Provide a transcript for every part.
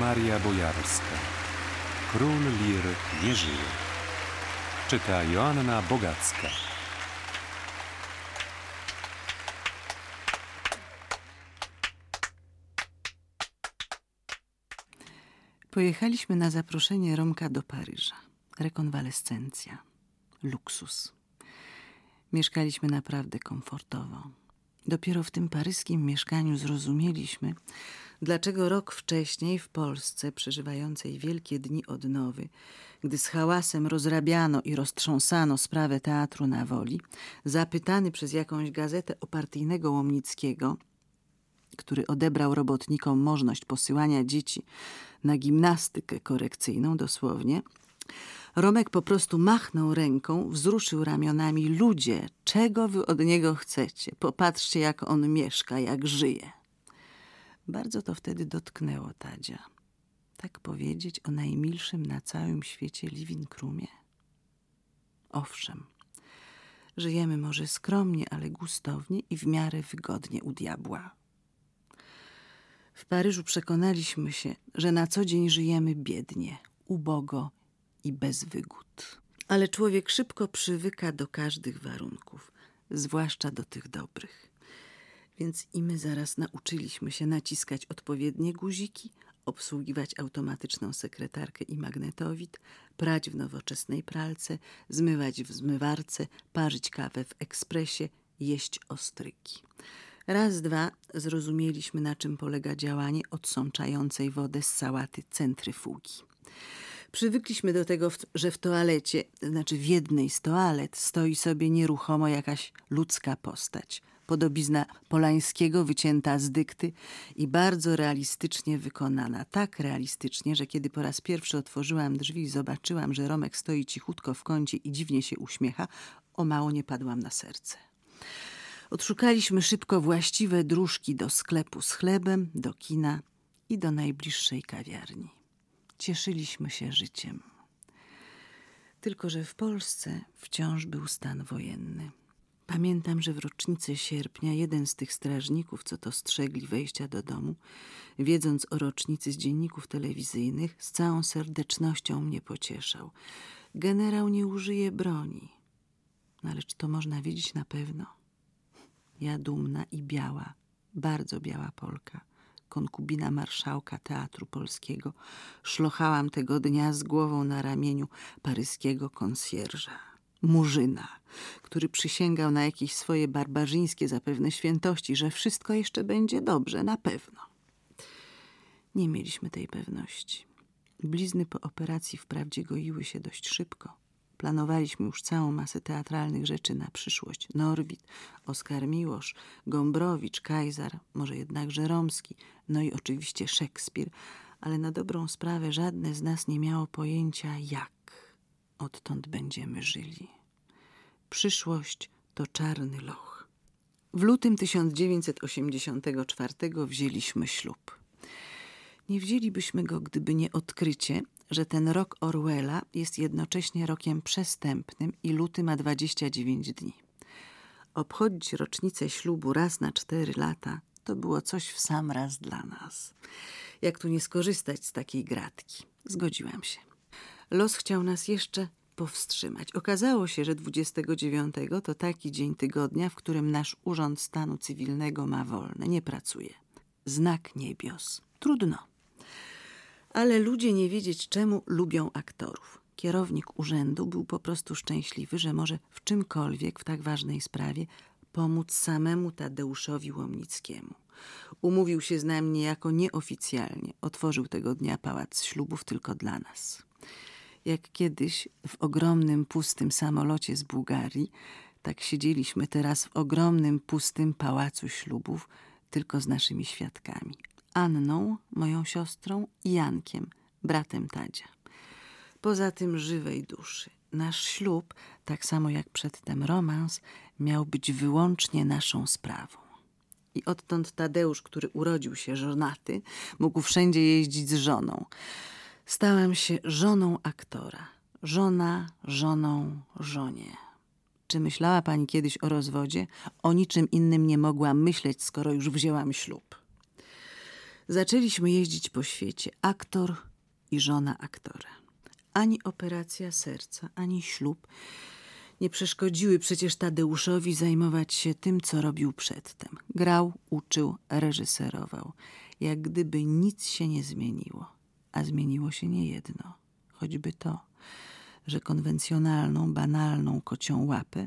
Maria Bojarska. Król Lir nie żyje. Czyta Joanna Bogacka. Pojechaliśmy na zaproszenie Romka do Paryża. Rekonwalescencja. Luksus. Mieszkaliśmy naprawdę komfortowo. Dopiero w tym paryskim mieszkaniu zrozumieliśmy, dlaczego rok wcześniej w Polsce, przeżywającej wielkie dni odnowy, gdy z hałasem rozrabiano i roztrząsano sprawę teatru na woli, zapytany przez jakąś gazetę o partyjnego Łomnickiego, który odebrał robotnikom możliwość posyłania dzieci na gimnastykę korekcyjną dosłownie, Romek po prostu machnął ręką, wzruszył ramionami. Ludzie, czego wy od niego chcecie? Popatrzcie, jak on mieszka, jak żyje. Bardzo to wtedy dotknęło Tadzia. Tak powiedzieć o najmilszym na całym świecie living roomie? Owszem, żyjemy może skromnie, ale gustownie i w miarę wygodnie u diabła. W Paryżu przekonaliśmy się, że na co dzień żyjemy biednie, ubogo i bez wygód. Ale człowiek szybko przywyka do każdych warunków, zwłaszcza do tych dobrych. Więc i my zaraz nauczyliśmy się naciskać odpowiednie guziki, obsługiwać automatyczną sekretarkę i magnetowid, prać w nowoczesnej pralce, zmywać w zmywarce, parzyć kawę w ekspresie, jeść ostryki. Raz, dwa zrozumieliśmy, na czym polega działanie odsączającej wodę z sałaty centryfugi. Przywykliśmy do tego, że w toalecie, znaczy w jednej z toalet, stoi sobie nieruchomo jakaś ludzka postać. Podobizna Polańskiego wycięta z dykty i bardzo realistycznie wykonana. Tak realistycznie, że kiedy po raz pierwszy otworzyłam drzwi i zobaczyłam, że Romek stoi cichutko w kącie i dziwnie się uśmiecha, o mało nie padłam na serce. Odszukaliśmy szybko właściwe dróżki do sklepu z chlebem, do kina i do najbliższej kawiarni. Cieszyliśmy się życiem. Tylko, że w Polsce wciąż był stan wojenny. Pamiętam, że w rocznicę sierpnia jeden z tych strażników, co to strzegli wejścia do domu, wiedząc o rocznicy z dzienników telewizyjnych, z całą serdecznością mnie pocieszał. Generał nie użyje broni. No ale czy to można wiedzieć na pewno? Ja dumna i biała, bardzo biała Polka, konkubina marszałka Teatru Polskiego, szlochałam tego dnia z głową na ramieniu paryskiego konsjerża. Murzyna, który przysięgał na jakieś swoje barbarzyńskie zapewne świętości, że wszystko jeszcze będzie dobrze, na pewno. Nie mieliśmy tej pewności. Blizny po operacji wprawdzie goiły się dość szybko. Planowaliśmy już całą masę teatralnych rzeczy na przyszłość. Norwid, Oskar Miłosz, Gombrowicz, Kajzar, może jednakże Romski, no i oczywiście Szekspir, ale na dobrą sprawę żadne z nas nie miało pojęcia jak odtąd będziemy żyli. Przyszłość to czarny loch. W lutym 1984 wzięliśmy ślub. Nie wzięlibyśmy go, gdyby nie odkrycie, że ten rok Orwella jest jednocześnie rokiem przestępnym i luty ma 29 dni. Obchodzić rocznicę ślubu raz na cztery lata to było coś w sam raz dla nas. Jak tu nie skorzystać z takiej gratki? Zgodziłam się. Los chciał nas jeszcze powstrzymać. Okazało się, że 29 to taki dzień tygodnia, w którym nasz Urząd Stanu Cywilnego ma wolne, nie pracuje. Znak niebios. Trudno ale ludzie nie wiedzieć czemu lubią aktorów. Kierownik urzędu był po prostu szczęśliwy, że może w czymkolwiek w tak ważnej sprawie pomóc samemu Tadeuszowi Łomnickiemu. Umówił się z nami niejako nieoficjalnie. Otworzył tego dnia pałac ślubów tylko dla nas. Jak kiedyś w ogromnym, pustym samolocie z Bułgarii, tak siedzieliśmy teraz w ogromnym, pustym pałacu ślubów, tylko z naszymi świadkami. Anną, moją siostrą i Jankiem, bratem Tadzia. Poza tym żywej duszy. Nasz ślub, tak samo jak przedtem romans, miał być wyłącznie naszą sprawą. I odtąd Tadeusz, który urodził się żonaty, mógł wszędzie jeździć z żoną. Stałam się żoną aktora. Żona, żoną, żonie. Czy myślała pani kiedyś o rozwodzie? O niczym innym nie mogłam myśleć, skoro już wzięłam ślub. Zaczęliśmy jeździć po świecie, aktor i żona aktora. Ani operacja serca, ani ślub nie przeszkodziły przecież Tadeuszowi zajmować się tym, co robił przedtem. Grał, uczył, reżyserował. Jak gdyby nic się nie zmieniło. A zmieniło się niejedno. Choćby to, że konwencjonalną, banalną kocią łapę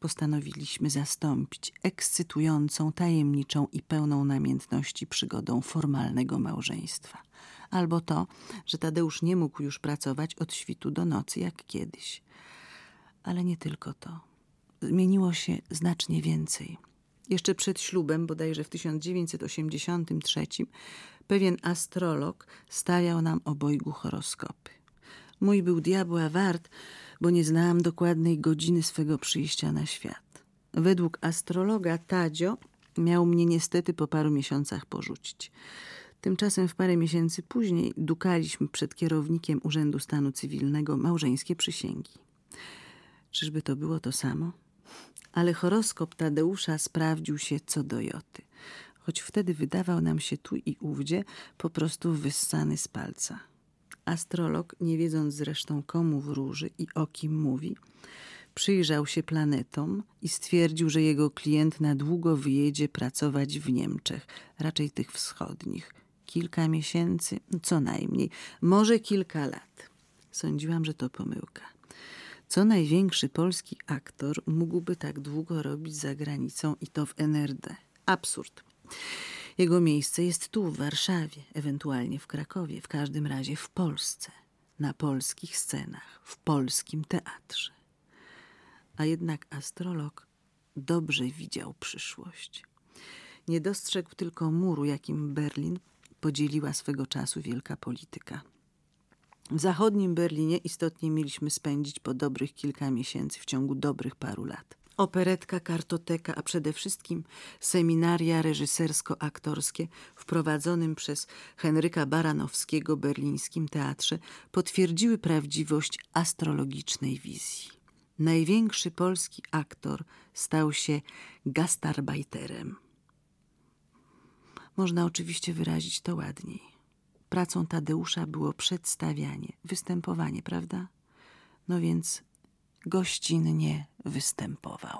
postanowiliśmy zastąpić ekscytującą, tajemniczą i pełną namiętności przygodą formalnego małżeństwa. Albo to, że Tadeusz nie mógł już pracować od świtu do nocy jak kiedyś. Ale nie tylko to. Zmieniło się znacznie więcej. Jeszcze przed ślubem, bodajże w 1983, pewien astrolog stawiał nam obojgu horoskopy. Mój był diabła wart, bo nie znałam dokładnej godziny swego przyjścia na świat. Według astrologa Tadzio miał mnie niestety po paru miesiącach porzucić. Tymczasem w parę miesięcy później dukaliśmy przed kierownikiem Urzędu Stanu Cywilnego małżeńskie przysięgi. Czyżby to było to samo? Ale horoskop Tadeusza sprawdził się co do joty, choć wtedy wydawał nam się tu i ówdzie po prostu wyssany z palca. Astrolog, nie wiedząc zresztą komu wróży i o kim mówi, przyjrzał się planetom i stwierdził, że jego klient na długo wyjedzie pracować w Niemczech, raczej tych wschodnich. Kilka miesięcy, co najmniej, może kilka lat. Sądziłam, że to pomyłka. Co największy polski aktor mógłby tak długo robić za granicą i to w NRD? Absurd. Jego miejsce jest tu, w Warszawie, ewentualnie w Krakowie, w każdym razie w Polsce, na polskich scenach, w polskim teatrze. A jednak astrolog dobrze widział przyszłość. Nie dostrzegł tylko muru, jakim Berlin podzieliła swego czasu wielka polityka. W zachodnim Berlinie istotnie mieliśmy spędzić po dobrych kilka miesięcy w ciągu dobrych paru lat. Operetka, kartoteka, a przede wszystkim seminaria reżysersko-aktorskie w prowadzonym przez Henryka Baranowskiego berlińskim teatrze potwierdziły prawdziwość astrologicznej wizji. Największy polski aktor stał się gastarbeiterem. Można oczywiście wyrazić to ładniej. Pracą Tadeusza było przedstawianie, występowanie, prawda? No więc gościnnie występował.